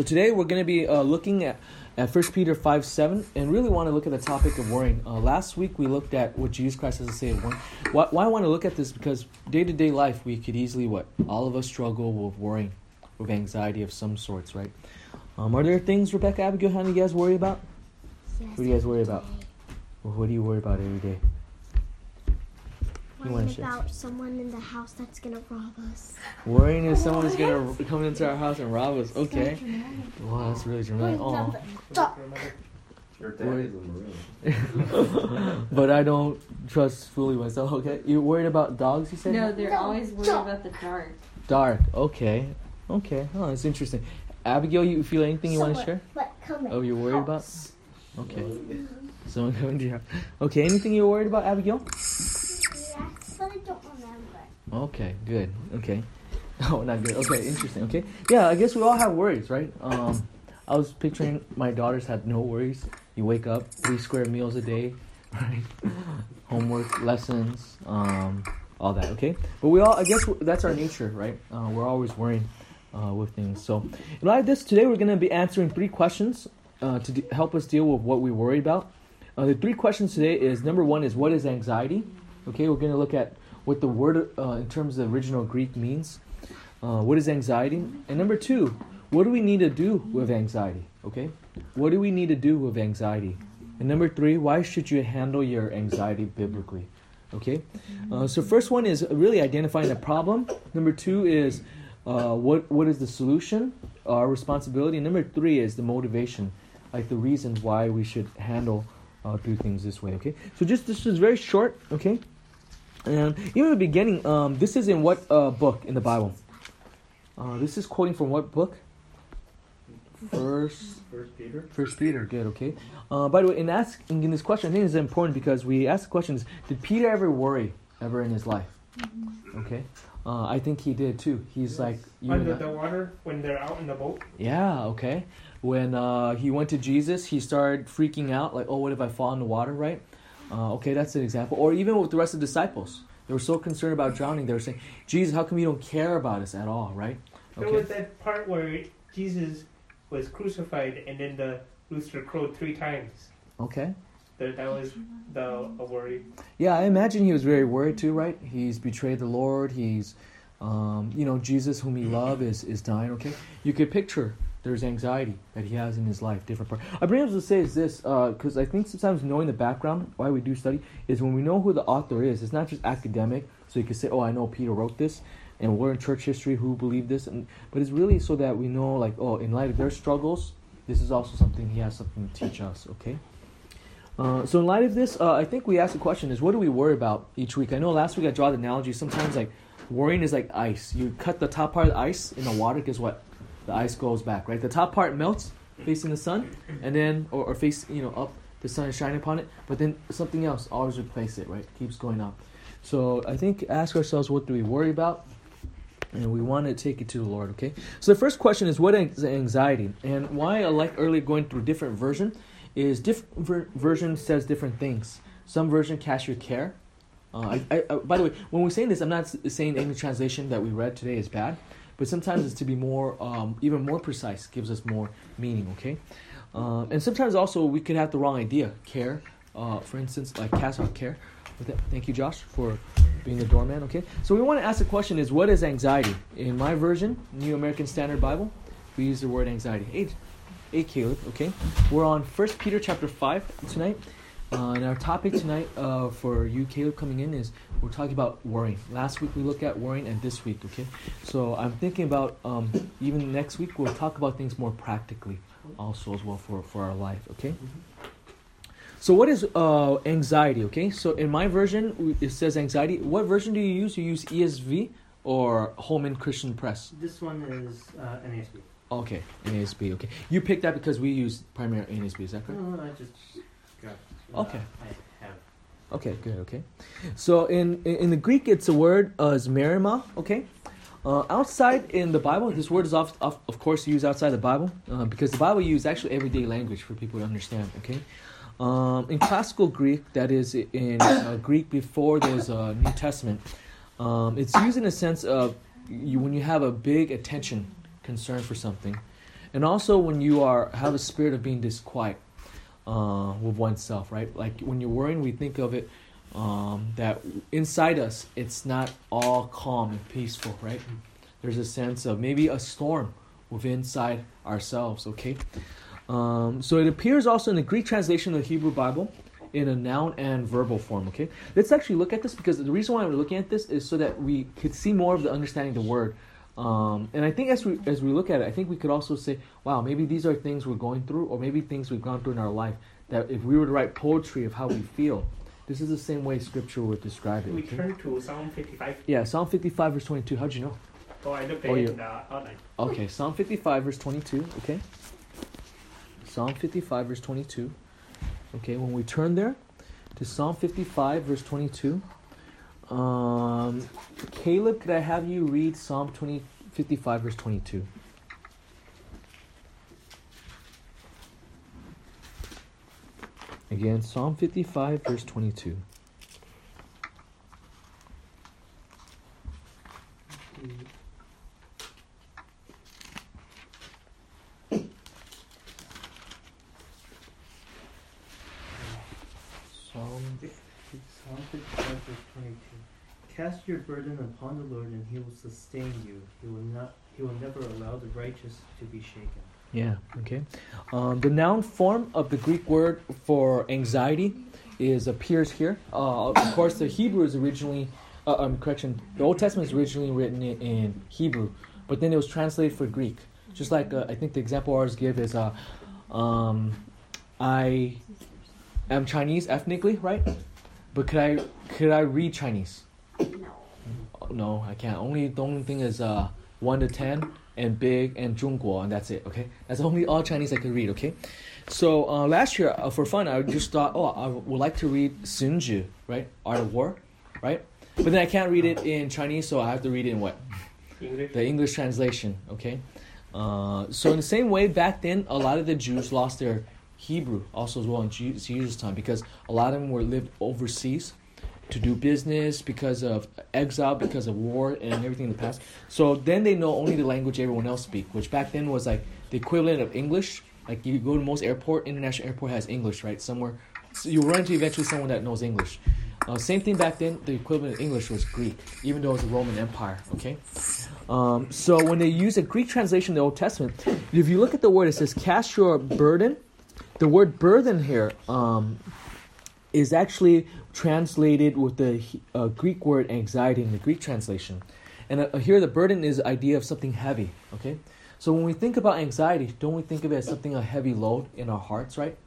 So today we're going to be uh, looking at, at 1 Peter 5 7 and really want to look at the topic of worrying. Uh, last week we looked at what Jesus Christ has to say of worrying. Why, why I want to look at this because day to day life we could easily, what? All of us struggle with worrying, with anxiety of some sorts, right? Um, are there things, Rebecca, Abigail, how do you guys worry about? Yes, What do you guys worry about? Well, what do you worry about every day? You wanna Worried share? about someone in the house that's gonna rob us. Worrying if someone's going to come into our house and rob us. Okay. Wow, that's really dramatic. Oh. Aw. Your dad is a Marine. but I don't trust fully myself. Okay, you're worried about dogs? You said No, they're No, always worried don't. about the dark. dark. Okay, okay. Oh, that's interesting. Abigail, you feel anything you want to share? But come in. Oh, you're worried about? Okay. Someone coming to your house. Okay, anything you're worried about, Abigail? Yes, but I don't remember. Okay, good. Okay. Oh, not good. Okay, interesting. Okay. Yeah, I guess we all have worries, right? Um, I was picturing my daughters had no worries. You wake up, three square meals a day, right? Homework, lessons, um, all that. Okay. But we all, I guess that's our nature, right? Uh, we're always worrying uh, with things. So, in light of this, today we're going to be answering three questions uh, to d- help us deal with what we worry about. Uh, the three questions today is number one is what is anxiety? Okay, we're going to look at what the word uh, in terms of original Greek means. Uh, what is anxiety? And number two, what do we need to do with anxiety? Okay, what do we need to do with anxiety? And number three, why should you handle your anxiety biblically? Okay, uh, so first one is really identifying the problem. Number two is uh, what what is the solution, our responsibility. And number three is the motivation, like the reason why we should handle uh, do things this way. Okay, so just this is very short. Okay, and even in the beginning, um, this is in what uh, book in the Bible? Uh, this is quoting from what book? First, First Peter. First Peter. Good. Okay. Uh, by the way, in asking in this question, I think it's important because we ask the questions: Did Peter ever worry ever in his life? Okay. Uh, I think he did too. He's like you and under the water when they're out in the boat. yeah, okay. When uh, he went to Jesus, he started freaking out, like, oh, what if I fall in the water, right? Uh, okay, that's an example. Or even with the rest of the disciples. They were so concerned about drowning, they were saying, Jesus, how come you don't care about us at all, right? There was that part where Jesus was crucified and then the rooster crowed three times. Okay. That, that was the a worry. Yeah, I imagine he was very worried too, right? He's betrayed the Lord. He's, um, you know, Jesus, whom he loved, is, is dying, okay? You could picture there's anxiety that he has in his life, different part. I bring up to say is this, because I think sometimes knowing the background, why we do study, is when we know who the author is. It's not just academic, so you can say, oh, I know Peter wrote this, and we're in church history who believed this, and but it's really so that we know, like, oh, in light of their struggles, this is also something he has something to teach us, okay? Uh, so in light of this, uh, I think we asked the question is what do we worry about each week? I know last week I draw the analogy. Sometimes like worrying is like ice. You cut the top part of the ice in the water. Guess what? The ice goes back, right? The top part melts facing the sun, and then or, or face you know up. The sun is shining upon it, but then something else always replaces it, right? Keeps going up. So I think ask ourselves what do we worry about, and we want to take it to the Lord. Okay. So the first question is what is anxiety, and why I like earlier going through different version is different ver- version says different things. Some version casts your care. Uh, I, I, uh, by the way, when we're saying this, I'm not saying any translation that we read today is bad, but sometimes it's to be more, um, even more precise, gives us more meaning. Okay, um, and sometimes also we could have the wrong idea. Care, uh, for instance, like cast out care. Thank you, Josh, for being the doorman. Okay, so we want to ask the question: Is what is anxiety? In my version, New American Standard Bible, we use the word anxiety. Hey, hey, Caleb. Okay, we're on First Peter chapter five tonight, uh, and our topic tonight uh, for you, Caleb, coming in is we're talking about worrying. Last week we looked at worrying, and this week, okay. So I'm thinking about um, even next week we'll talk about things more practically, also as well for for our life. Okay. So what is uh, anxiety? Okay, so in my version it says anxiety. What version do you use? You use ESV or Holman Christian Press? This one is uh, NASB. Okay, NASB. Okay, you picked that because we use primary NASB. Is that correct? No, I just. Okay. I have. Okay, good. Okay, so in in, the Greek, it's a word uh, is merimna. Okay, uh, outside in the Bible, this word is off, off, of course used outside the Bible uh, because the Bible uses actually everyday language for people to understand. Okay, um, in classical Greek, that is in uh, Greek before there's a New Testament, um, it's used in a sense of you when you have a big attention concern for something, And also when you are have a spirit of being disquiet uh, with oneself, right? Like when you're worrying, we think of it um, that inside us, it's not all calm and peaceful, right? There's a sense of maybe a storm within inside ourselves, okay? Um, so it appears also in the Greek translation of the Hebrew Bible in a noun and verbal form, okay? Let's actually look at this because the reason why we're looking at this is so that we could see more of the understanding of the word. Um, and I think as we as we look at it, I think we could also say, wow, maybe these are things we're going through, or maybe things we've gone through in our life. That if we were to write poetry of how we feel, this is the same way Scripture would describe it. We okay? turn to Psalm 55. Yeah, Psalm 55 verse 22. How'd you know? Oh, I looked Oh, at it you- in the outline. Okay, Psalm 55 verse 22. Okay. Psalm 55 verse 22. Okay, when we turn there to Psalm 55 verse 22, um, Caleb, could I have you read Psalm 20, 55 verse 22? Again, Psalm 55 verse 22. Psalm Psalm 55 verse 22. Cast your burden upon the Lord, and He will sustain you. He will not. He will never allow the righteous to be shaken. Yeah, okay. Um, the noun form of the Greek word for anxiety is appears here. Uh, of course, the Hebrew is originally, uh, um, correction, the Old Testament is originally written in, Hebrew, but then it was translated for Greek. Just like uh, I think the example always give is, uh, um, I am Chinese ethnically, right? But could I could I read Chinese? No. No, I can't. Only the only thing is uh one to ten and big and 中国 and that's it. Okay, that's only all Chinese I could read. Okay, so uh, last year uh, for fun I just thought oh I would like to read Sun Tzu right Art of War, right? But then I can't read it in Chinese, so I have to read it in what English. the English translation. Okay, uh, so in the same way back then a lot of the Jews lost their Hebrew also as well in Jesus' time because a lot of them were lived overseas to do business because of exile, because of war and everything in the past. So then they know only the language everyone else speak, which back then was like the equivalent of English. Like you go to most airport, international airport has English, right? Somewhere, so you run into eventually someone that knows English. Uh, same thing back then. The equivalent of English was Greek, even though it was a Roman Empire. Okay, um, so when they use a Greek translation of the Old Testament, if you look at the word, it says "cast your burden." The word "burden" here um, is actually translated with the uh, Greek word anxiety in the Greek translation. And uh, here the burden is the idea of something heavy, okay? So when we think about anxiety, don't we think of it as something a heavy load in our hearts, right?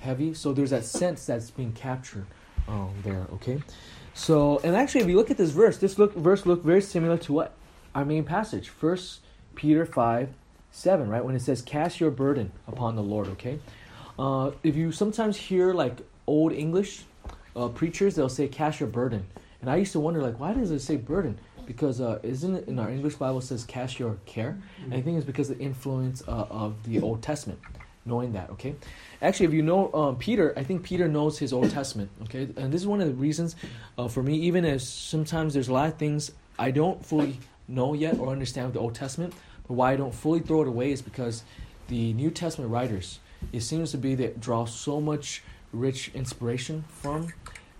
Heavy. So there's that sense that's being captured um, there, okay? So, and actually, if you look at this verse, this look, verse look very similar to what? Our main passage, First Peter 5, 7, right? When it says, cast your burden upon the Lord, okay? Uh, if you sometimes hear like old English uh, preachers, they'll say, cast your burden. And I used to wonder, like, why does it say burden? Because uh, isn't it in our English Bible says cast your care? And I think it's because of the influence uh, of the Old Testament, knowing that, okay? Actually, if you know um, Peter, I think Peter knows his Old Testament, okay? And this is one of the reasons uh, for me, even as sometimes there's a lot of things I don't fully know yet or understand with the Old Testament, but why I don't fully throw it away is because the New Testament writers, it seems to be that draw so much rich inspiration from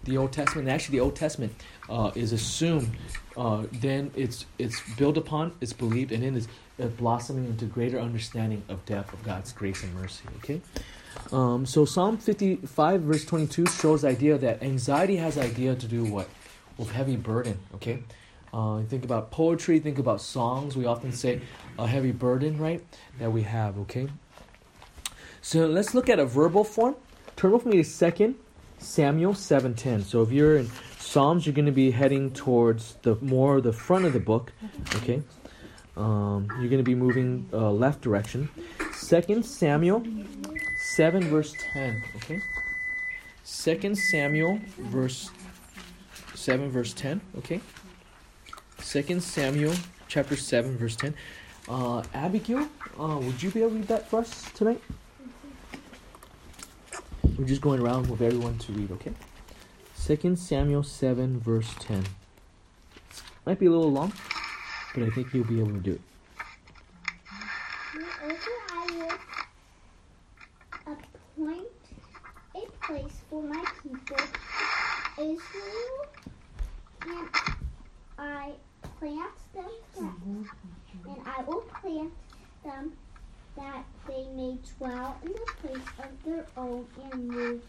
the Old Testament. Actually, the Old Testament uh, is assumed, uh, then it's it's built upon, it's believed, and then it's uh, blossoming into greater understanding of depth of God's grace and mercy. Okay, um, so Psalm fifty-five verse twenty-two shows the idea that anxiety has idea to do what with heavy burden. Okay. Uh, think about poetry, think about songs. We often say a heavy burden, right? That we have, okay? So let's look at a verbal form. Turn with me to Second Samuel 7:10. So if you're in Psalms, you're going to be heading towards the more the front of the book, okay? Um, you're going to be moving uh, left direction. Second Samuel 7 verse 10, okay? Second Samuel verse 7 verse 10, okay? Second Samuel chapter 7 verse 10. Uh, Abigail, uh, would you be able to read that for us tonight? We're just going around with everyone to read, okay? 2 Samuel 7, verse 10. Might be a little long, but I think you'll be able to do it. I will appoint a place for my people, Israel, and I plant them, and I will plant them that they may dwell in the place of their own and move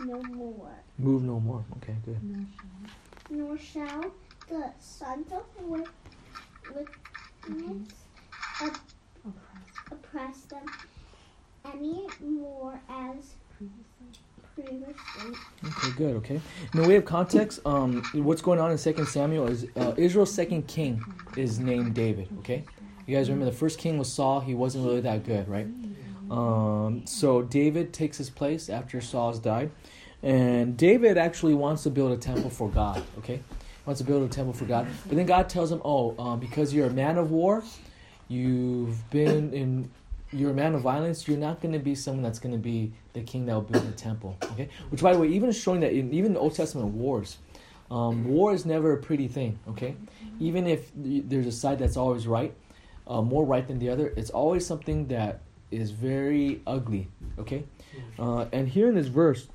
no more. Move no more. Okay, good. Nor shall the sons of wi- wickedness op- oppress them any more as previously. Okay, good. Okay. In the way of context, um, what's going on in Second Samuel is uh, Israel's second king is named David. Okay, you guys remember the first king was Saul. He wasn't really that good, right? Um, so David takes his place after Saul's died, and David actually wants to build a temple for God. Okay, he wants to build a temple for God, but then God tells him, "Oh, um, because you're a man of war, you've been in." You're a man of violence. You're not going to be someone that's going to be the king that will build the temple. Okay, which by the way, even showing that in even the Old Testament wars, um, war is never a pretty thing. Okay, even if there's a side that's always right, uh, more right than the other, it's always something that is very ugly. Okay, uh, and here in this verse,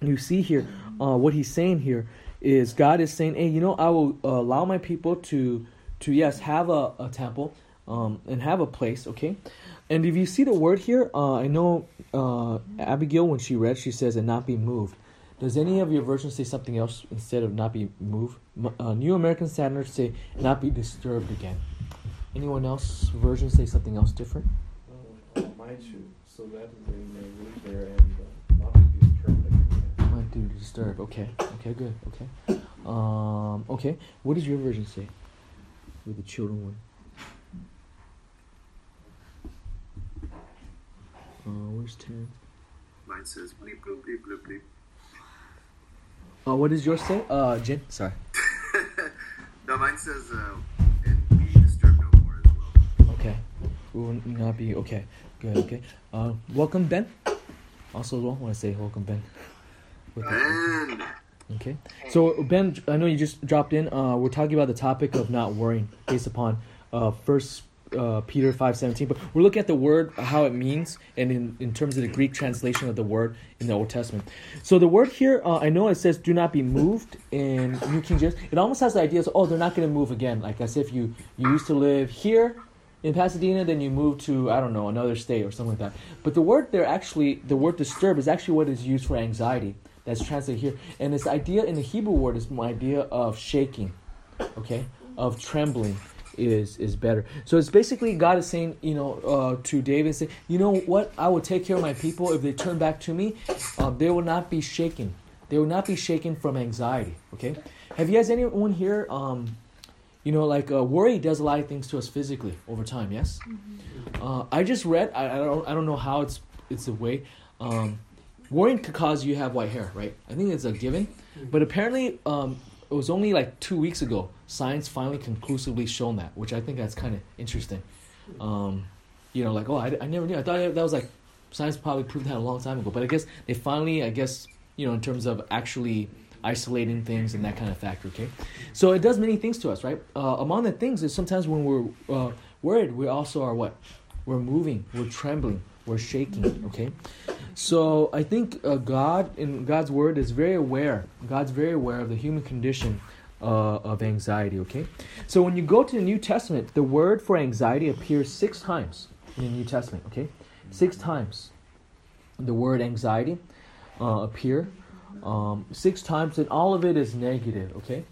you see here uh, what he's saying here is God is saying, hey, you know, I will uh, allow my people to to yes have a, a temple um, and have a place. Okay. And if you see the word here, uh, I know uh, Abigail, when she read, she says, and not be moved. Does any of your versions say something else instead of not be moved? Uh, New American Standards say not be disturbed again. Anyone else version say something else different? Uh, mine should. So that is they may live there and uh, not be disturbed again. Might do disturb. Okay. Okay. Good. Okay. Um. Okay. What does your version say? With the children one. Uh, where's ten? Mine says bleep bloop bleep bloop bleep. Uh, what does yours say? Uh, Jen. Sorry. no, mine says uh, Okay. We will not be okay. Good. Okay. Uh, welcome Ben. Also, well, want to say welcome Ben. The- Okay. So Ben, I know you just dropped in. Uh, we're talking about the topic of not worrying, based upon uh, First uh, Peter five seventeen. But we're looking at the word, how it means, and in, in terms of the Greek translation of the word in the Old Testament. So the word here, uh, I know it says "do not be moved" in New King James. It almost has the idea of oh, they're not going to move again, like as if you you used to live here in Pasadena, then you move to I don't know another state or something like that. But the word there actually, the word disturb is actually what is used for anxiety. That's translated here, and this idea in the Hebrew word is my idea of shaking, okay, of trembling is is better. So it's basically God is saying, you know, uh, to David, say, you know what, I will take care of my people if they turn back to me. Uh, they will not be shaken. They will not be shaken from anxiety. Okay. Have you guys anyone here? Um, you know, like uh, worry does a lot of things to us physically over time. Yes. Uh, I just read. I, I don't. I don't know how it's it's a way. Um, worrying could cause you have white hair, right? I think it's a given. But apparently, um, it was only like two weeks ago science finally conclusively shown that, which I think that's kind of interesting. Um, you know, like oh, I, I never knew. I thought that was like science probably proved that a long time ago. But I guess they finally, I guess, you know, in terms of actually isolating things and that kind of factor. Okay, so it does many things to us, right? Uh, among the things is sometimes when we're uh, worried, we also are what? We're moving, we're trembling, we're shaking. Okay, so I think uh, God in God's word is very aware. God's very aware of the human condition uh, of anxiety. Okay, so when you go to the New Testament, the word for anxiety appears six times in the New Testament. Okay, six times the word anxiety uh, appear um, six times, and all of it is negative. Okay.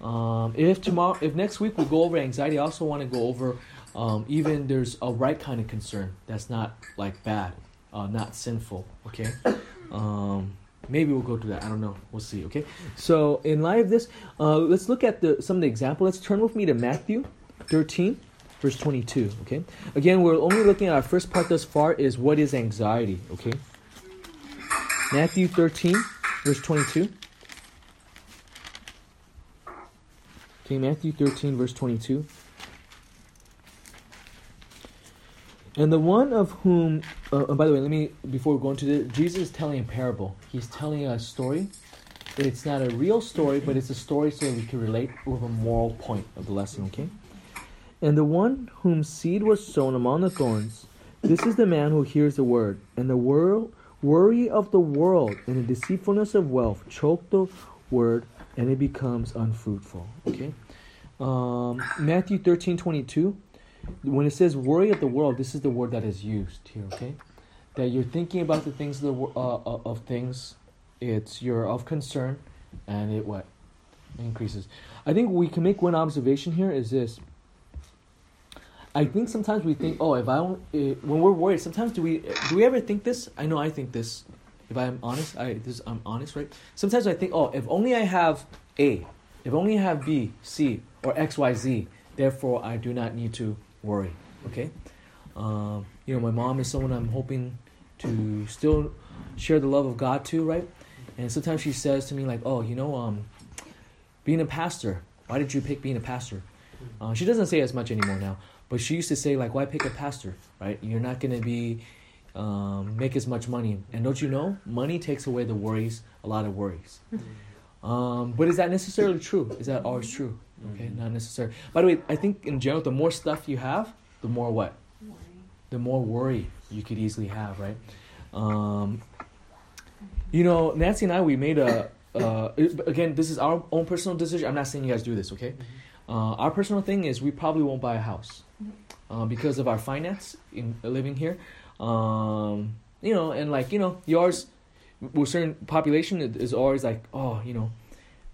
Um, if tomorrow, if next week we go over anxiety, I also want to go over um, even there's a right kind of concern that's not like bad, uh, not sinful. Okay. Um, maybe we'll go to that. I don't know. We'll see. Okay. So in light of this, uh, let's look at the some of the example. Let's turn with me to Matthew 13, verse 22. Okay. Again, we're only looking at our first part thus far is what is anxiety. Okay. Matthew 13, verse 22. Okay, Matthew 13, verse 22. And the one of whom, uh, uh, by the way, let me, before we go into this, Jesus is telling a parable. He's telling a story. It's not a real story, but it's a story so we can relate with a moral point of the lesson, okay? And the one whom seed was sown among the thorns, this is the man who hears the word, and the world, worry of the world and the deceitfulness of wealth choke the word, and it becomes unfruitful. Okay, um, Matthew thirteen twenty two. when it says worry of the world, this is the word that is used here. Okay, that you're thinking about the things of the uh, uh, of things. It's you're of concern, and it what increases. I think we can make one observation here is this. I think sometimes we think, oh, if I don't, eh, when we're worried, sometimes do we do we ever think this? I know I think this. If I'm honest, I this I'm honest, right? Sometimes I think, oh, if only I have A, if only I have B, C, or X, Y, Z, therefore I do not need to worry. Okay, um, you know, my mom is someone I'm hoping to still share the love of God to, right? And sometimes she says to me like, oh, you know, um, being a pastor. Why did you pick being a pastor? Uh, she doesn't say as much anymore now, but she used to say like, why pick a pastor? Right? You're not gonna be um, make as much money, and don't you know, money takes away the worries, a lot of worries. Um, but is that necessarily true? Is that always true? Okay, not necessarily. By the way, I think in general, the more stuff you have, the more what? The more worry you could easily have, right? Um, you know, Nancy and I, we made a. Uh, again, this is our own personal decision. I'm not saying you guys do this, okay? Uh, our personal thing is we probably won't buy a house uh, because of our finance in living here. Um, you know, and like you know, yours with certain population is always like, oh, you know,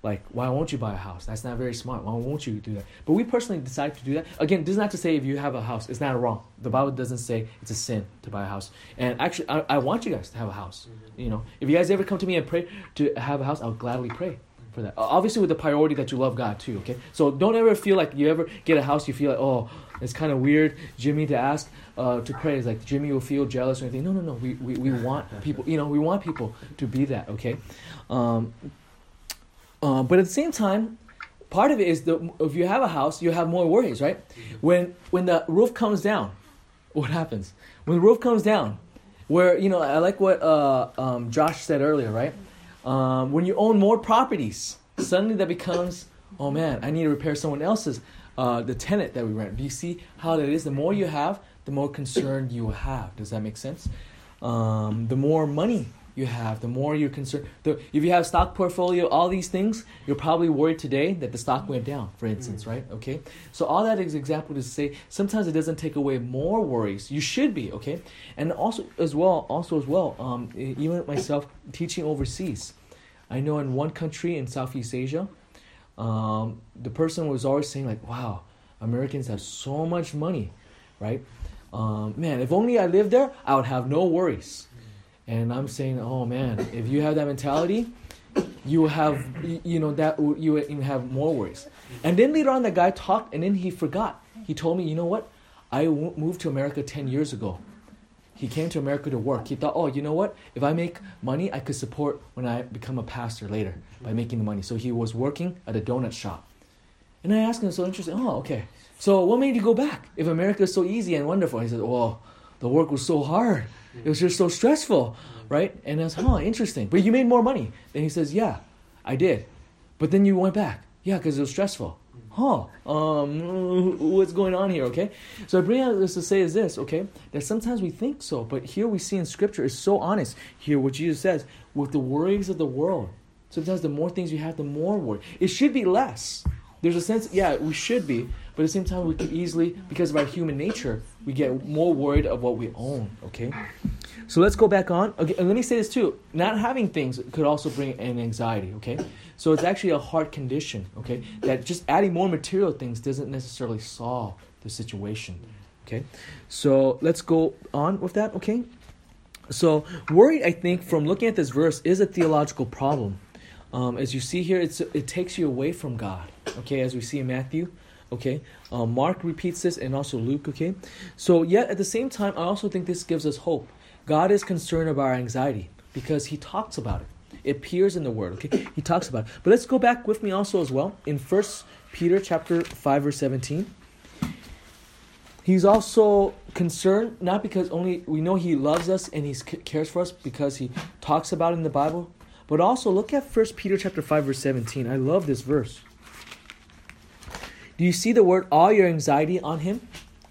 like why won't you buy a house? That's not very smart. Why won't you do that? But we personally decide to do that. Again, this is not to say if you have a house, it's not wrong. The Bible doesn't say it's a sin to buy a house. And actually, I, I want you guys to have a house. You know, if you guys ever come to me and pray to have a house, I'll gladly pray for that. Obviously, with the priority that you love God too. Okay, so don't ever feel like you ever get a house, you feel like oh, it's kind of weird, Jimmy, to ask uh, to pray. It's like Jimmy will feel jealous or anything. No, no, no. We, we, we want people. You know, we want people to be that. Okay, um, uh, but at the same time, part of it is the if you have a house, you have more worries, right? When when the roof comes down, what happens? When the roof comes down, where you know I like what uh, um, Josh said earlier, right? Um, when you own more properties, suddenly that becomes, oh man, I need to repair someone else's, uh, the tenant that we rent. Do you see how that is? The more you have, the more concern you will have. Does that make sense? Um, the more money you have, the more you're concerned. The, if you have stock portfolio, all these things, you're probably worried today that the stock went down, for instance, right? Okay. So all that is example to say sometimes it doesn't take away more worries. You should be okay, and also as well, also as well, um, even myself teaching overseas. I know in one country in Southeast Asia, um, the person was always saying like, "Wow, Americans have so much money, right? Um, man, if only I lived there, I would have no worries." And I'm saying, "Oh man, if you have that mentality, you will have you know that you even have more worries." And then later on, the guy talked, and then he forgot. He told me, "You know what? I moved to America ten years ago." He came to America to work. He thought, oh, you know what? If I make money, I could support when I become a pastor later by making the money. So he was working at a donut shop. And I asked him, so interesting, oh, okay. So what made you go back if America is so easy and wonderful? He said, well, the work was so hard. It was just so stressful, right? And I was, huh, interesting. But you made more money. Then he says, yeah, I did. But then you went back. Yeah, because it was stressful. Huh. Um, what's going on here, okay? So I bring out this to say is this, okay? That sometimes we think so, but here we see in Scripture is so honest. Here, what Jesus says, with the worries of the world, sometimes the more things you have, the more worry. It should be less. There's a sense, yeah, we should be, but at the same time, we could easily, because of our human nature, we get more worried of what we own, okay? So let's go back on. Okay, and let me say this too. Not having things could also bring an anxiety, okay? So it's actually a heart condition, okay? That just adding more material things doesn't necessarily solve the situation, okay? So let's go on with that, okay? So worried, I think, from looking at this verse, is a theological problem. Um, as you see here, it's, it takes you away from God, okay? As we see in Matthew, okay? Um, Mark repeats this and also Luke, okay? So, yet at the same time, I also think this gives us hope. God is concerned about our anxiety because He talks about it. It appears in the Word, okay? He talks about it. But let's go back with me also as well in First Peter chapter 5, verse 17. He's also concerned, not because only we know He loves us and He cares for us because He talks about it in the Bible, but also look at First Peter chapter 5, verse 17. I love this verse. Do you see the word all your anxiety on him?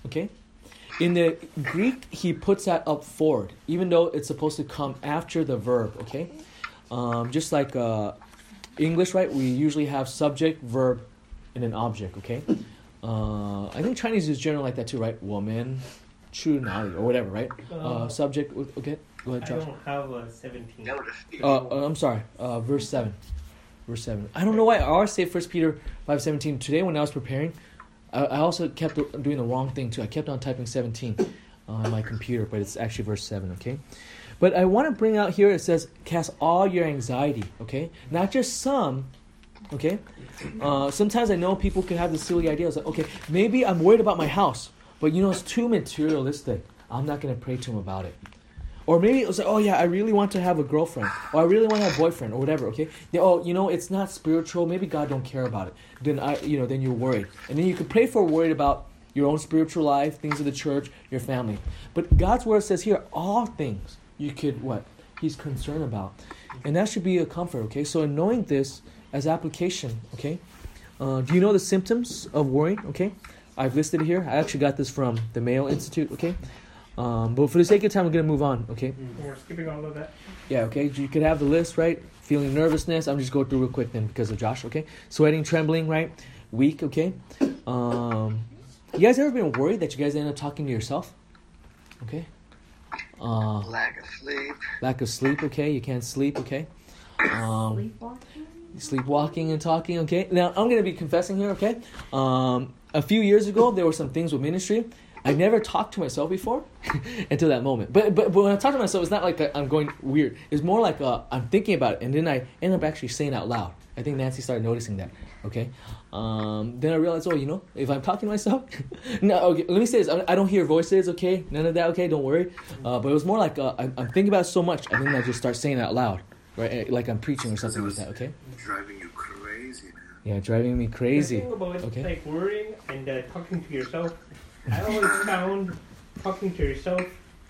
Okay? In the Greek, he puts that up forward, even though it's supposed to come after the verb, okay? Um, just like uh, English, right? We usually have subject, verb, and an object, okay? Uh, I think Chinese is generally like that too, right? Woman, chu nali, or whatever, right? Uh, uh, subject, okay? Go ahead, Josh. I don't have a 17. Uh, I'm sorry, uh, verse 7. Verse seven. I don't know why I always say First Peter five seventeen. Today when I was preparing, I, I also kept doing the wrong thing too. I kept on typing seventeen on my computer, but it's actually verse seven. Okay. But I want to bring out here. It says, "Cast all your anxiety." Okay, not just some. Okay. Uh, sometimes I know people can have the silly ideas like, okay, maybe I'm worried about my house, but you know it's too materialistic. I'm not gonna pray to him about it. Or maybe it was like, oh yeah, I really want to have a girlfriend, or I really want to have a boyfriend, or whatever. Okay, oh, you know, it's not spiritual. Maybe God don't care about it. Then I, you know, then you're worried, and then you can pray for worried about your own spiritual life, things of the church, your family. But God's word says here, all things you could what He's concerned about, and that should be a comfort. Okay, so in knowing this as application, okay, uh, do you know the symptoms of worry? Okay, I've listed it here. I actually got this from the Mayo Institute. Okay. Um, but for the sake of time, we're gonna move on. Okay. We're skipping all of that. Yeah, okay. You could have the list, right? Feeling nervousness. I'm just going through real quick then because of Josh, okay? Sweating, trembling, right? Weak, okay? Um, you guys ever been worried that you guys end up talking to yourself? Okay? Uh, lack of sleep. lack of sleep, okay? You can't sleep, okay? Um, Sleepwalking. sleepwalking and talking, okay? Now, I'm going to be confessing here, okay? Um, a few years ago, there were some things with ministry. I never talked to myself before until that moment. But, but but when I talk to myself, it's not like I'm going weird. It's more like uh, I'm thinking about it, and then I end up actually saying out loud. I think Nancy started noticing that. Okay. Um, then I realized, oh, you know, if I'm talking to myself, no. Okay, let me say this: I I don't hear voices. Okay, none of that. Okay, don't worry. Uh, but it was more like uh, I'm, I'm thinking about it so much, and then I just start saying it out loud, right? Like I'm preaching or something like that. Okay. Driving you crazy, man. Yeah, driving me The crazy. thing about Okay. like worrying and uh, talking to yourself, I always found talking to yourself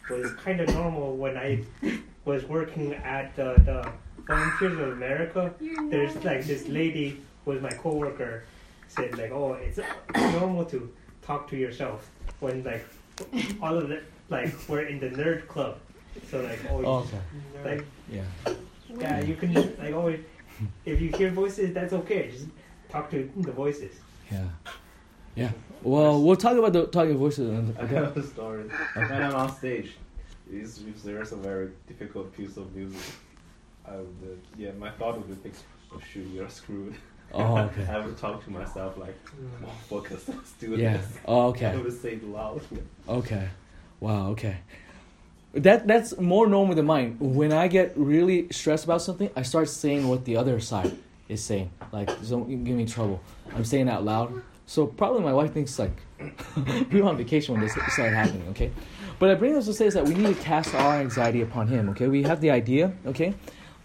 was kind of normal when I was working at uh, the Volunteers of America. There's like this lady who was my coworker said like, oh, it's normal to talk to yourself when like all of the like we're in the nerd club. So like, oh, Oh, okay. like Yeah. yeah, you can just like always if you hear voices, that's okay. Just talk to the voices. Yeah. Yeah. Well, we'll talk about the talking voices. and- I Okay. have a story. When I'm on stage, if if there's a very difficult piece of music, I would, uh, yeah, my thought would be, think, oh shoot, you're screwed. Oh, okay. I would talk to myself like, oh, focus, let's do Yeah. this. Oh, I would say it loud. Okay. Wow. Okay. That that's more normal than mine. When I get really stressed about something, I start saying what the other side is saying. Like, don't give me trouble. I'm saying out loud. So probably my wife thinks like we were on vacation when this started happening. Okay. But I bring this to say is that we need to cast our anxiety upon Him. Okay. We have the idea. Okay.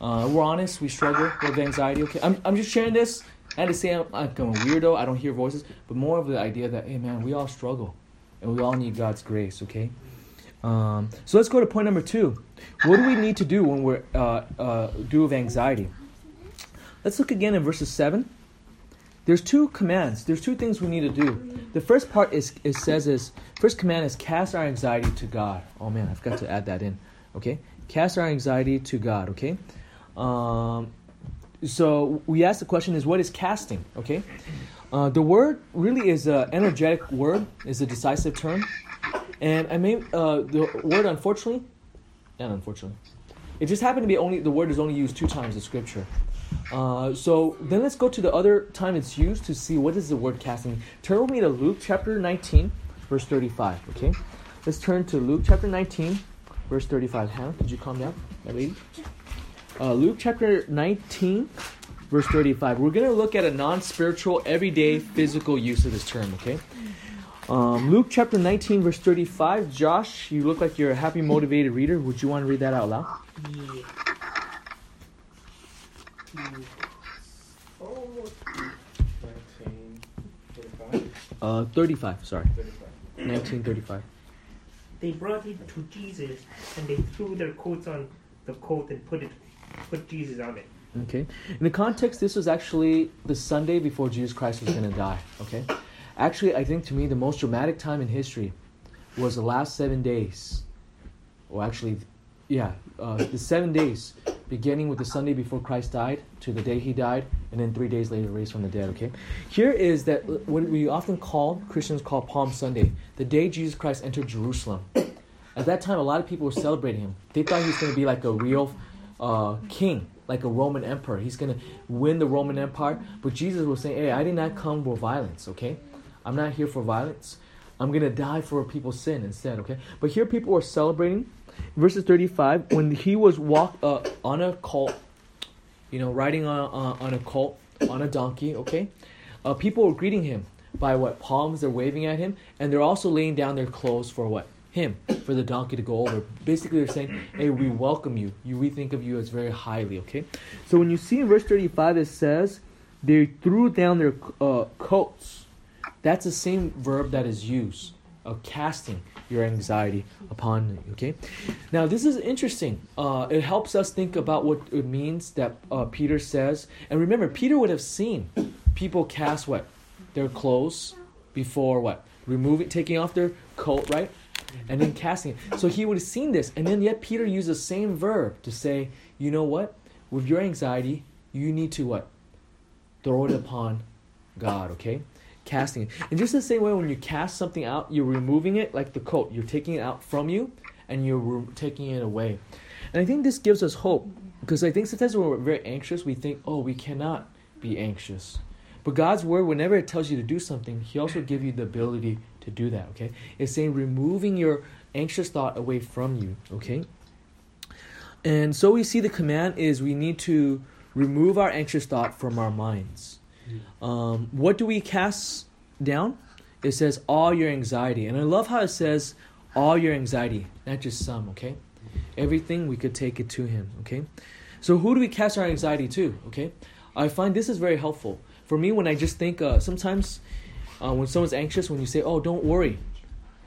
Uh, we're honest. We struggle with anxiety. Okay. I'm I'm just sharing this. And to say I'm, I'm a weirdo. I don't hear voices, but more of the idea that hey man, we all struggle, and we all need God's grace. Okay. Um, so let's go to point number two. What do we need to do when we're uh, uh, due of anxiety? Let's look again in verses seven. There's two commands. There's two things we need to do. The first part is it says is first command is cast our anxiety to God. Oh man, I've got to add that in. Okay, cast our anxiety to God. Okay. Um, so we ask the question is what is casting? Okay. Uh, the word really is an energetic word. is a decisive term. And I may uh, the word unfortunately, and unfortunately, it just happened to be only the word is only used two times in scripture. Uh, so then let's go to the other time it's used to see what is the word casting. Turn with me to Luke chapter 19, verse 35. Okay, let's turn to Luke chapter 19, verse 35. Hannah, could you calm down, that lady? Uh, Luke chapter 19, verse 35. We're going to look at a non spiritual, everyday, physical use of this term, okay? Um, Luke chapter 19, verse 35. Josh, you look like you're a happy, motivated reader. Would you want to read that out loud? Yeah. 19, 35, Uh, 35, sorry. 1935. They brought it to Jesus and they threw their coats on the coat and put it put Jesus on it. Okay. In the context, this was actually the Sunday before Jesus Christ was going to die. Okay. Actually, I think to me, the most dramatic time in history was the last seven days. Well, actually, yeah, uh, the seven days beginning with the Sunday before Christ died to the day he died, and then three days later raised from the dead. Okay, here is that what we often call Christians call Palm Sunday, the day Jesus Christ entered Jerusalem. At that time, a lot of people were celebrating him. They thought he was going to be like a real uh, king, like a Roman emperor. He's going to win the Roman Empire. But Jesus was saying, "Hey, I did not come for violence. Okay, I'm not here for violence. I'm going to die for people's sin instead." Okay, but here people were celebrating. Verses 35, when he was walk uh, on a colt, you know, riding on, uh, on a colt, on a donkey, okay? Uh, people were greeting him by what? Palms, they're waving at him, and they're also laying down their clothes for what? Him, for the donkey to go over. Basically, they're saying, hey, we welcome you. you. We think of you as very highly, okay? So when you see in verse 35, it says, they threw down their uh, coats. That's the same verb that is used of casting your anxiety upon you. Okay, now this is interesting. Uh, it helps us think about what it means that uh, Peter says. And remember, Peter would have seen people cast what their clothes before what removing, taking off their coat, right, and then casting it. So he would have seen this, and then yet Peter used the same verb to say, you know what, with your anxiety, you need to what throw it upon God. Okay casting it. In just the same way, when you cast something out, you're removing it like the coat. You're taking it out from you and you're re- taking it away. And I think this gives us hope because I think sometimes when we're very anxious, we think, oh, we cannot be anxious. But God's word, whenever it tells you to do something, He also gives you the ability to do that, okay? It's saying removing your anxious thought away from you, okay? And so we see the command is we need to remove our anxious thought from our minds. Um, what do we cast down? It says all your anxiety. And I love how it says all your anxiety, not just some, okay? Everything we could take it to him, okay? So who do we cast our anxiety to, okay? I find this is very helpful. For me, when I just think, uh, sometimes uh, when someone's anxious, when you say, oh, don't worry.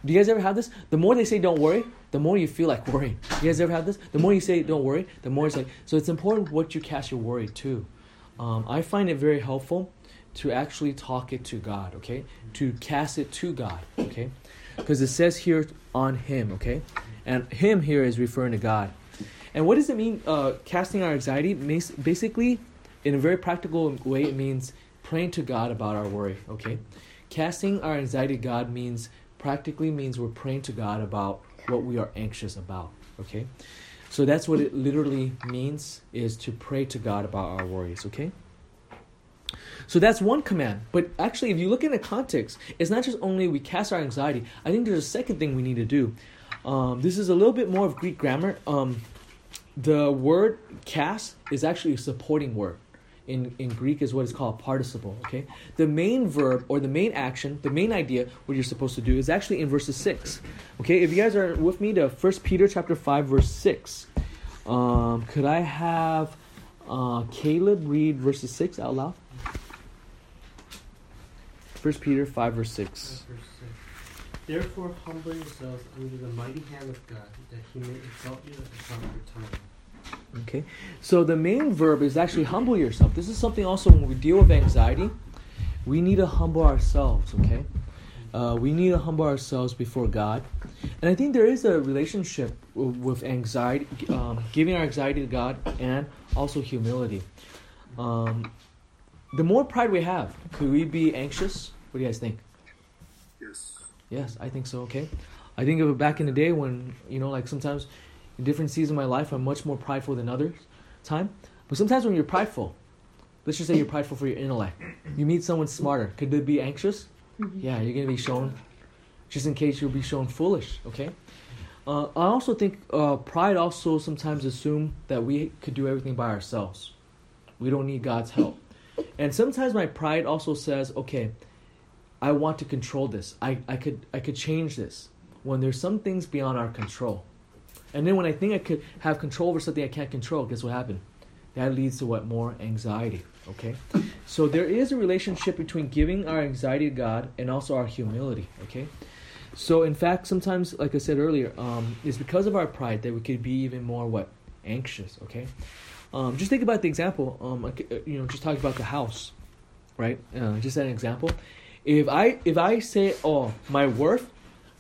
Do you guys ever have this? The more they say don't worry, the more you feel like worrying. You guys ever have this? The more you say don't worry, the more it's like, so it's important what you cast your worry to. Um, I find it very helpful to actually talk it to God, okay? To cast it to God, okay? Because it says here on Him, okay? And Him here is referring to God. And what does it mean, uh, casting our anxiety? Basically, in a very practical way, it means praying to God about our worry, okay? Casting our anxiety to God means, practically means we're praying to God about what we are anxious about, okay? So that's what it literally means is to pray to God about our worries, okay? So that's one command. But actually, if you look in the context, it's not just only we cast our anxiety. I think there's a second thing we need to do. Um, this is a little bit more of Greek grammar. Um, the word cast is actually a supporting word. In, in Greek is what is called participle. Okay, the main verb or the main action, the main idea, what you're supposed to do is actually in verses six. Okay, if you guys are with me to First Peter chapter five verse six, um, could I have uh, Caleb read verses six out loud? First Peter 5 verse 6. Therefore humble yourselves under the mighty hand of God, that he may exalt you at the proper time. Okay, so the main verb is actually humble yourself. This is something also when we deal with anxiety, we need to humble ourselves, okay? Uh, we need to humble ourselves before God. And I think there is a relationship with anxiety, um, giving our anxiety to God, and also humility. Um, the more pride we have, could we be anxious? What do you guys think? Yes. Yes, I think so. Okay, I think of it back in the day when you know, like sometimes in different seasons of my life, I'm much more prideful than others. Time, but sometimes when you're prideful, let's just say you're prideful for your intellect. You meet someone smarter. Could they be anxious? Mm-hmm. Yeah, you're gonna be shown, just in case you'll be shown foolish. Okay. Uh, I also think uh, pride also sometimes assume that we could do everything by ourselves. We don't need God's help. And sometimes my pride also says, okay, I want to control this. I, I could I could change this. When there's some things beyond our control. And then when I think I could have control over something I can't control, guess what happened? That leads to what? More anxiety. Okay? So there is a relationship between giving our anxiety to God and also our humility. Okay? So in fact, sometimes, like I said earlier, um, it's because of our pride that we could be even more what? Anxious. Okay? Um, just think about the example. Um, uh, you know, just talk about the house, right? Uh, just an example. If I if I say, oh, my worth,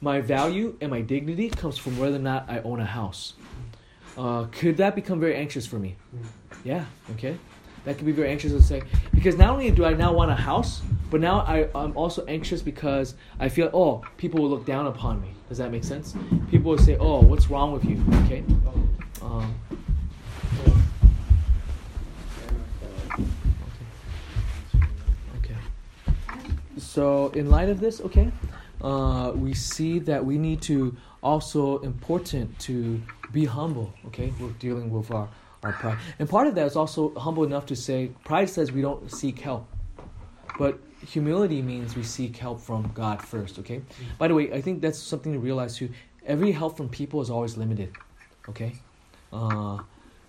my value, and my dignity comes from whether or not I own a house. Uh, could that become very anxious for me? Yeah, okay. That could be very anxious to say because not only do I now want a house, but now I, I'm also anxious because I feel oh people will look down upon me. Does that make sense? People will say oh what's wrong with you? Okay. Um, okay. So in light of this, okay, uh, we see that we need to also important to be humble. Okay, we're dealing with our our pride, and part of that is also humble enough to say pride says we don't seek help, but humility means we seek help from God first. Okay. By the way, I think that's something to realize too. Every help from people is always limited. Okay. Uh,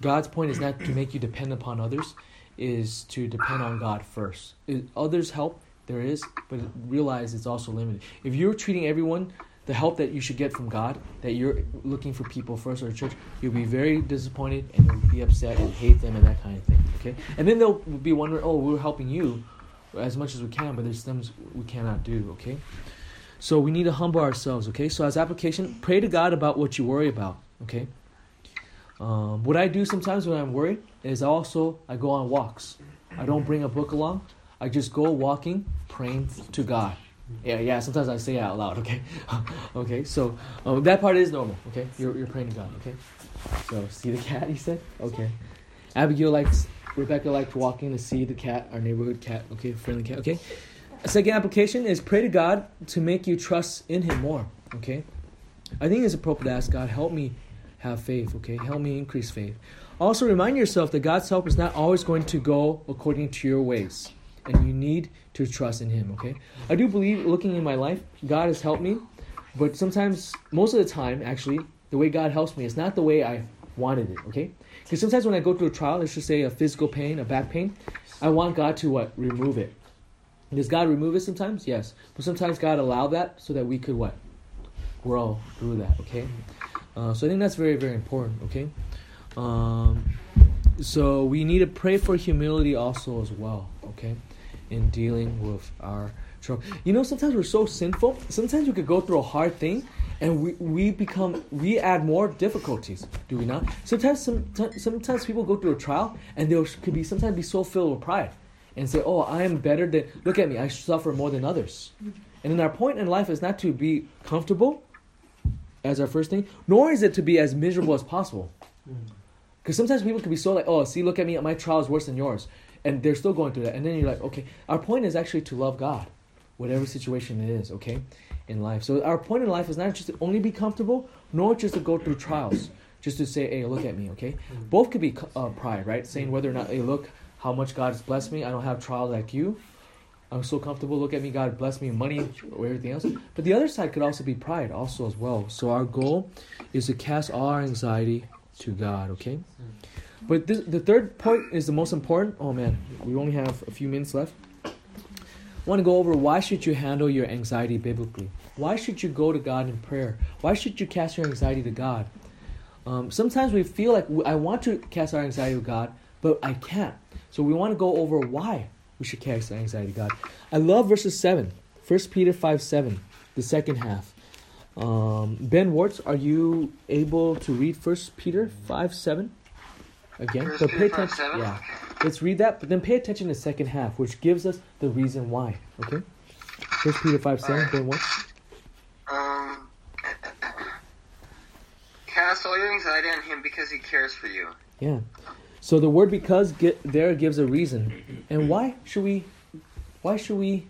God's point is not to make you depend upon others, is to depend on God first. Others help there is, but realize it's also limited. If you're treating everyone the help that you should get from God, that you're looking for people first or church, you'll be very disappointed and you'll be upset and hate them and that kind of thing. Okay, and then they'll be wondering, oh, we're helping you as much as we can, but there's things we cannot do. Okay, so we need to humble ourselves. Okay, so as application, pray to God about what you worry about. Okay. Um, what I do sometimes when I'm worried is also I go on walks. I don't bring a book along. I just go walking, praying to God. Yeah, yeah. Sometimes I say it out loud. Okay, okay. So um, that part is normal. Okay, you're you're praying to God. Okay. So see the cat. He said okay. Abigail likes Rebecca likes walking to see the cat, our neighborhood cat. Okay, friendly cat. Okay. A second application is pray to God to make you trust in Him more. Okay. I think it's appropriate to ask God, help me have faith. Okay, help me increase faith. Also, remind yourself that God's help is not always going to go according to your ways and you need to trust in Him, okay? I do believe, looking in my life, God has helped me, but sometimes, most of the time, actually, the way God helps me is not the way I wanted it, okay? Because sometimes when I go through a trial, let's just say a physical pain, a back pain, I want God to what? Remove it. Does God remove it sometimes? Yes. But sometimes God allow that so that we could what? Grow through that, okay? Uh, so I think that's very, very important, okay? Um, so we need to pray for humility also as well, okay? In dealing with our trouble. You know, sometimes we're so sinful. Sometimes we could go through a hard thing, and we, we become we add more difficulties. Do we not? Sometimes some sometimes people go through a trial, and they could be sometimes be so filled with pride, and say, "Oh, I am better than. Look at me. I suffer more than others." And then our point in life is not to be comfortable as our first thing, nor is it to be as miserable as possible. Mm. Because sometimes people can be so like, "Oh, see, look at me. My trial is worse than yours." And they're still going through that. And then you're like, okay, our point is actually to love God, whatever situation it is, okay, in life. So our point in life is not just to only be comfortable, nor just to go through trials, just to say, hey, look at me, okay. Mm-hmm. Both could be uh, pride, right? Saying whether or not, hey, look how much God has blessed me. I don't have trials like you. I'm so comfortable. Look at me, God bless me, money or everything else. But the other side could also be pride, also as well. So our goal is to cast all our anxiety to God. Okay. But this, the third point is the most important. Oh man, we only have a few minutes left. I want to go over why should you handle your anxiety biblically? Why should you go to God in prayer? Why should you cast your anxiety to God? Um, sometimes we feel like I want to cast our anxiety to God, but I can't. So we want to go over why we should cast our anxiety to God. I love verses 7. 1 Peter 5 7, the second half. Um, ben Warts, are you able to read 1 Peter 5 7? Again. First but pay attention. 5, 7? Yeah, let's read that, but then pay attention to the second half, which gives us the reason why. Okay. First Peter five seven. Alright. Then what? Um, cast all your anxiety on him because he cares for you. Yeah. So the word because get, there gives a reason, and why should we? Why should we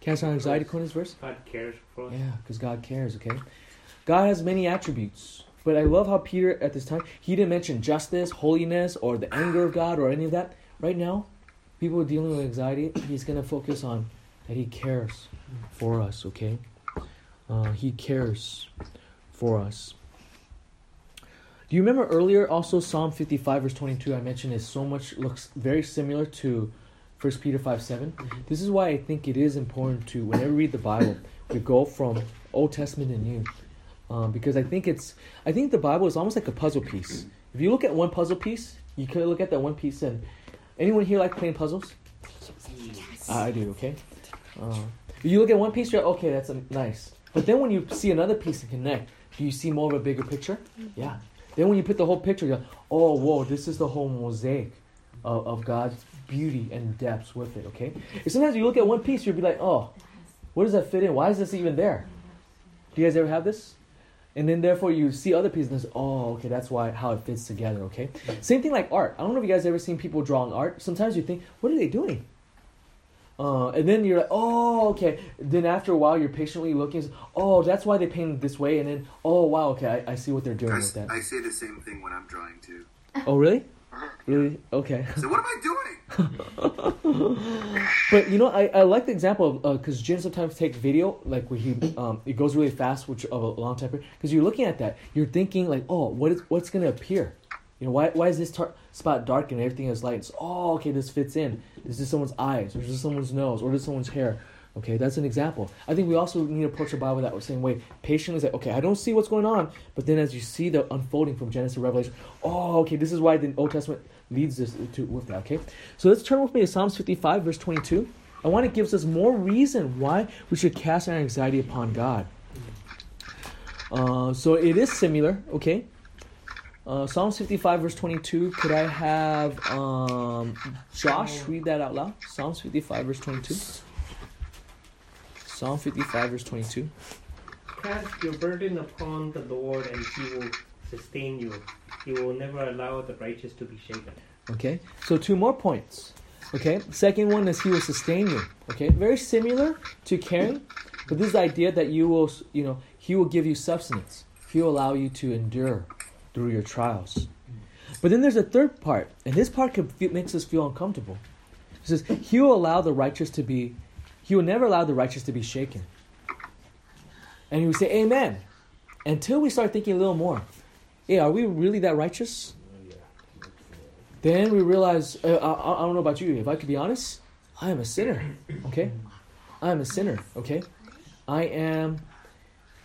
cast our anxiety? According to this verse. God cares for us. Yeah, because God cares. Okay. God has many attributes. But I love how Peter at this time he didn't mention justice, holiness, or the anger of God or any of that. Right now, people are dealing with anxiety. He's gonna focus on that he cares for us. Okay, uh, he cares for us. Do you remember earlier also Psalm fifty five verse twenty two? I mentioned is so much looks very similar to First Peter five seven. This is why I think it is important to whenever we read the Bible, we go from Old Testament and New um, because I think it's I think the Bible is almost like a puzzle piece. If you look at one puzzle piece, you could look at that one piece and anyone here like playing puzzles? Yes. I do. Okay. Uh, you look at one piece, you're okay. That's a, nice. But then when you see another piece and connect, do you see more of a bigger picture? Yeah. Then when you put the whole picture, you're like, oh, whoa, this is the whole mosaic of, of God's beauty and depths with it, okay? And sometimes you look at one piece, you'll be like, oh, where does that fit in? Why is this even there? Do you guys ever have this? And then therefore you see other pieces oh, okay, that's why how it fits together, okay? Same thing like art. I don't know if you guys ever seen people drawing art. Sometimes you think, what are they doing? Uh, and then you're like, oh, okay. Then after a while, you're patiently looking. Oh, that's why they painted this way. And then, oh, wow, okay, I, I see what they're doing I, with that. I say the same thing when I'm drawing too. Oh, really? Really? Okay. So what am I doing? But you know, I, I like the example of because Jin sometimes takes video like where he um it goes really fast, which of a long time period. Because you're looking at that, you're thinking like, oh, what is what's gonna appear? You know, why why is this tar- spot dark and everything is light? It's, oh, okay, this fits in. This is someone's eyes, or this is someone's nose, or this is someone's hair. Okay, that's an example. I think we also need to approach the Bible that same way. Patiently say, okay, I don't see what's going on, but then as you see the unfolding from Genesis to Revelation, oh, okay, this is why the Old Testament leads us to with that. Okay, so let's turn with me to Psalms 55, verse 22. I want it gives us more reason why we should cast our anxiety upon God. Uh, so it is similar. Okay, uh, Psalms 55, verse 22. Could I have um, Josh read that out loud? Psalms 55, verse 22. Psalm 55, verse 22. Cast your burden upon the Lord, and He will sustain you. He will never allow the righteous to be shaken. Okay, so two more points. Okay, second one is He will sustain you. Okay, very similar to caring, but this idea that you will, you know, He will give you substance. He will allow you to endure through your trials. But then there's a third part, and this part makes us feel uncomfortable. It says He will allow the righteous to be, He will never allow the righteous to be shaken. And He would say, Amen. Until we start thinking a little more. Hey, are we really that righteous? Then we realize, uh, I, I don't know about you, if I could be honest, I am a sinner, okay? I am a sinner, okay? I am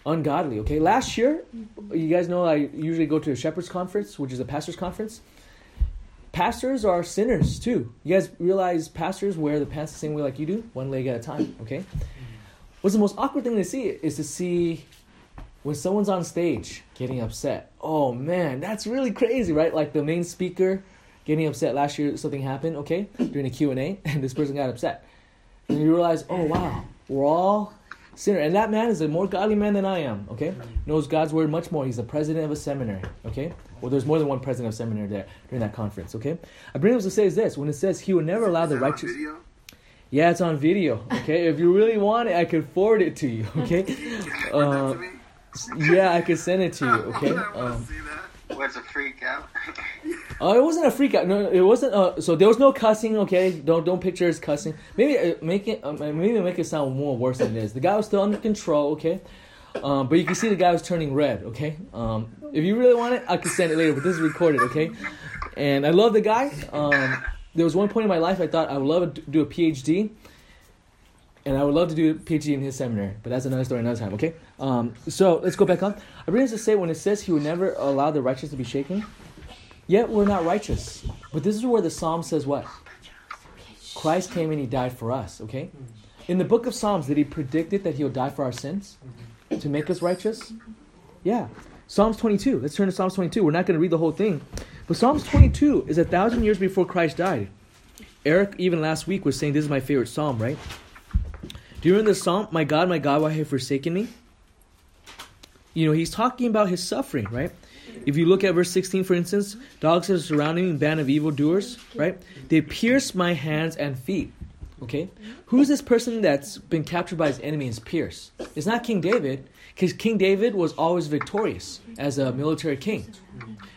ungodly, okay? Last year, you guys know I usually go to a shepherd's conference, which is a pastor's conference. Pastors are sinners too. You guys realize pastors wear the pants the same way like you do, one leg at a time, okay? What's the most awkward thing to see is to see when someone's on stage getting upset. Oh man, that's really crazy, right? Like the main speaker getting upset last year something happened okay during a q&a and this person got upset and you realize oh wow we're all sinner and that man is a more godly man than i am okay knows god's word much more he's the president of a seminary okay well there's more than one president of seminary there during that conference okay i bring this to say is this when it says he will never allow the righteous video? yeah it's on video okay if you really want it i could forward it to you okay uh, that to me? yeah i could send it to you okay um. What's a freak out? Oh, it wasn't a freak out. No, it wasn't. Uh, so there was no cussing. Okay, don't don't picture us cussing. Maybe uh, make it. Uh, maybe make it sound more worse than it is. The guy was still under control. Okay, um, but you can see the guy was turning red. Okay, um, if you really want it, I can send it later. But this is recorded. Okay, and I love the guy. Um, there was one point in my life I thought I would love to do a PhD, and I would love to do a PhD in his seminary. But that's another story, another time. Okay. Um, so let's go back on. I this to say when it says he would never allow the righteous to be shaken. Yet we're not righteous. But this is where the Psalm says what? Christ came and he died for us, okay? In the book of Psalms, did he predict that he'll die for our sins? To make us righteous? Yeah. Psalms 22. Let's turn to Psalms 22. We're not going to read the whole thing. But Psalms 22 is a thousand years before Christ died. Eric, even last week, was saying this is my favorite psalm, right? Do you remember the psalm, My God, my God, why have you forsaken me? You know, he's talking about his suffering, right? If you look at verse 16, for instance, dogs are surrounding me, band of evildoers, right? They pierce my hands and feet. Okay? Who's this person that's been captured by his enemy and is pierced? It's not King David, because King David was always victorious as a military king.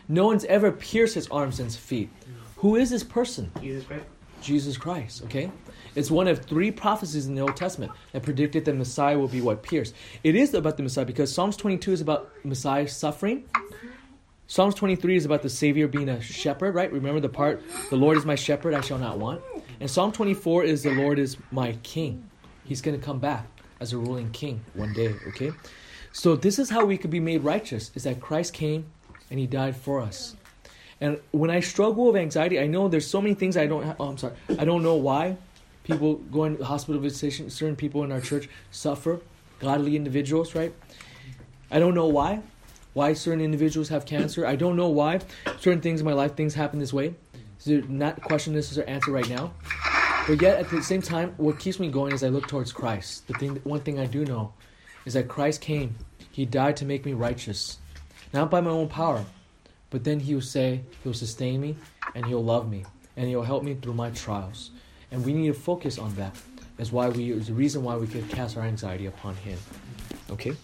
No one's ever pierced his arms and his feet. Who is this person? Jesus Christ. Jesus Christ, okay? It's one of three prophecies in the Old Testament that predicted that Messiah will be what pierced. It is about the Messiah because Psalms 22 is about Messiah suffering. Psalms 23 is about the Savior being a shepherd, right? Remember the part, the Lord is my shepherd, I shall not want. And Psalm 24 is the Lord is my king. He's going to come back as a ruling king one day, okay? So this is how we could be made righteous, is that Christ came and he died for us. And when I struggle with anxiety, I know there's so many things I don't. Oh, I'm sorry. I don't know why people going to hospital visitation. Certain people in our church suffer, godly individuals, right? I don't know why, why certain individuals have cancer. I don't know why. Certain things in my life, things happen this way. So not question this is our answer right now. But yet at the same time, what keeps me going is I look towards Christ. The thing, one thing I do know is that Christ came. He died to make me righteous, not by my own power, but then He will say He'll sustain me and He'll love me and He'll help me through my trials. And we need to focus on that. That's why we. Is the reason why we could cast our anxiety upon Him. Okay.